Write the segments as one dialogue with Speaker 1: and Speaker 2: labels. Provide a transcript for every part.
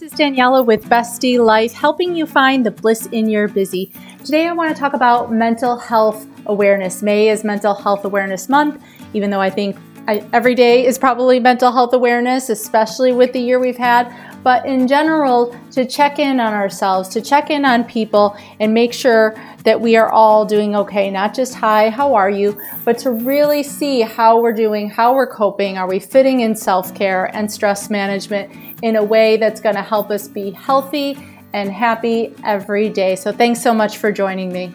Speaker 1: this is Daniela with Bestie Life, helping you find the bliss in your busy. Today, I want to talk about mental health awareness. May is Mental Health Awareness Month, even though I think I, every day is probably mental health awareness, especially with the year we've had. But in general, to check in on ourselves, to check in on people, and make sure that we are all doing okay. Not just hi, how are you, but to really see how we're doing, how we're coping. Are we fitting in self care and stress management in a way that's going to help us be healthy and happy every day? So, thanks so much for joining me.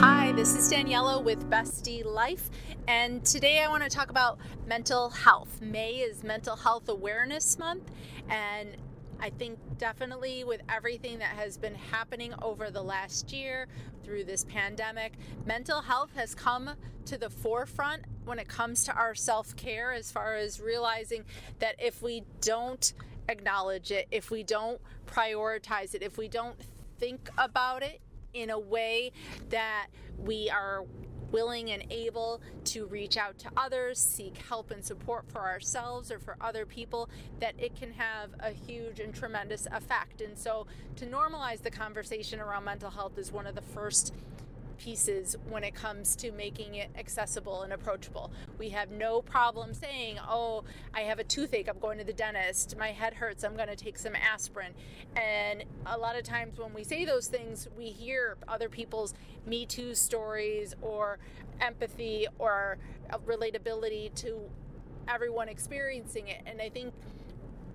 Speaker 2: Hi, this is Daniela with Bestie Life. And today I want to talk about mental health. May is Mental Health Awareness Month, and I think definitely with everything that has been happening over the last year through this pandemic, mental health has come to the forefront when it comes to our self care, as far as realizing that if we don't acknowledge it, if we don't prioritize it, if we don't think about it in a way that we are willing and able to reach out to others, seek help and support for ourselves or for other people, that it can have a huge and tremendous effect. And so, to normalize the conversation around mental health is one of the first pieces when it comes to making it accessible and approachable. We have no problem saying, oh, I have a toothache, I'm going to the dentist, my head hurts, I'm going to take some aspirin. And a lot of times when we say those things, we hear other people's Me Too stories or empathy or relatability to everyone experiencing it. And I think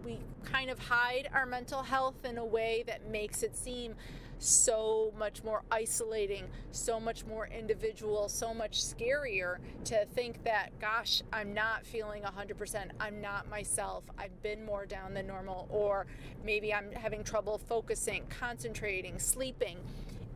Speaker 2: we kind of hide our mental health in a way that makes it seem so much more isolating, so much more individual, so much scarier to think that, gosh, I'm not feeling 100%, I'm not myself, I've been more down than normal, or maybe I'm having trouble focusing, concentrating, sleeping.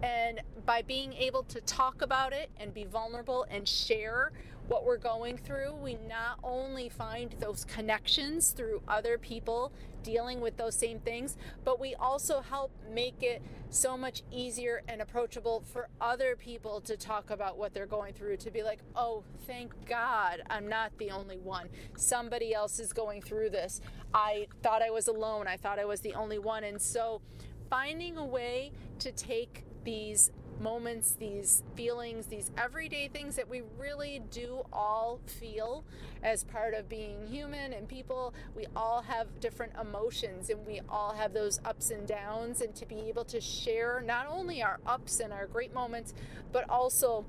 Speaker 2: And by being able to talk about it and be vulnerable and share what we're going through, we not only find those connections through other people dealing with those same things, but we also help make it so much easier and approachable for other people to talk about what they're going through, to be like, oh, thank God I'm not the only one. Somebody else is going through this. I thought I was alone, I thought I was the only one. And so finding a way to take these moments, these feelings, these everyday things that we really do all feel as part of being human and people. We all have different emotions and we all have those ups and downs. And to be able to share not only our ups and our great moments, but also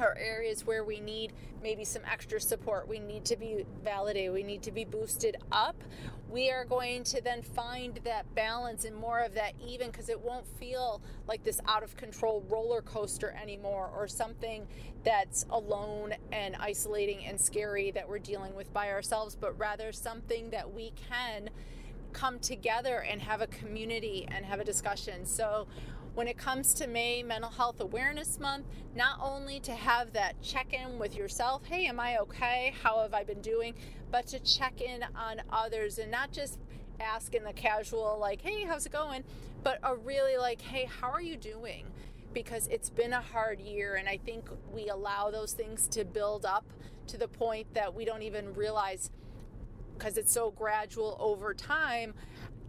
Speaker 2: are areas where we need maybe some extra support. We need to be validated. We need to be boosted up. We are going to then find that balance and more of that even because it won't feel like this out of control roller coaster anymore or something that's alone and isolating and scary that we're dealing with by ourselves, but rather something that we can come together and have a community and have a discussion. So when it comes to May Mental Health Awareness Month, not only to have that check in with yourself, hey, am I okay? How have I been doing? But to check in on others and not just ask in the casual, like, hey, how's it going? But a really like, hey, how are you doing? Because it's been a hard year, and I think we allow those things to build up to the point that we don't even realize because it's so gradual over time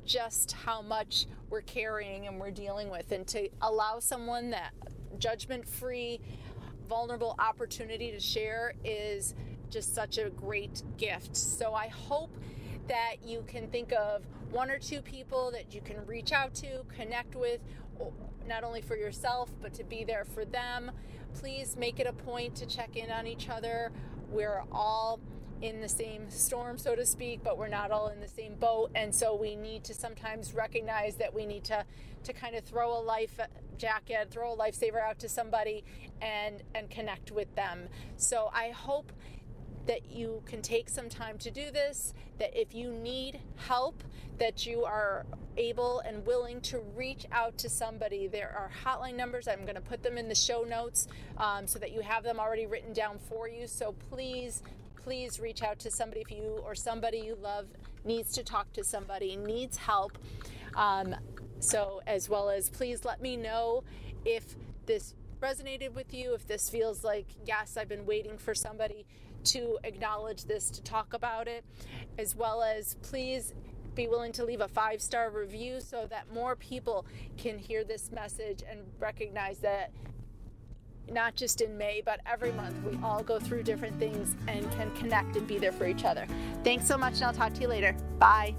Speaker 2: just how much we're carrying and we're dealing with. And to allow someone that judgment free vulnerable opportunity to share is just such a great gift. So i hope that you can think of one or two people that you can reach out to connect with not only for yourself but to be there for them. Please make it a point to check in on each other. We're all in the same storm, so to speak, but we're not all in the same boat. And so we need to sometimes recognize that we need to, to kind of throw a life jacket, throw a lifesaver out to somebody and, and connect with them. So I hope that you can take some time to do this, that if you need help, that you are able and willing to reach out to somebody. There are hotline numbers. I'm going to put them in the show notes um, so that you have them already written down for you. So please please reach out to somebody if you or somebody you love needs to talk to somebody, needs help. Um, so, as well as please let me know if this resonated with you, if this feels like, yes, I've been waiting for somebody to acknowledge this, to talk about it, as well as please be willing to leave a five star review so that more people can hear this message and recognize that not just in May, but every month we all go through different things and can connect and be there for each other. Thanks so much, and I'll talk to you later. Bye.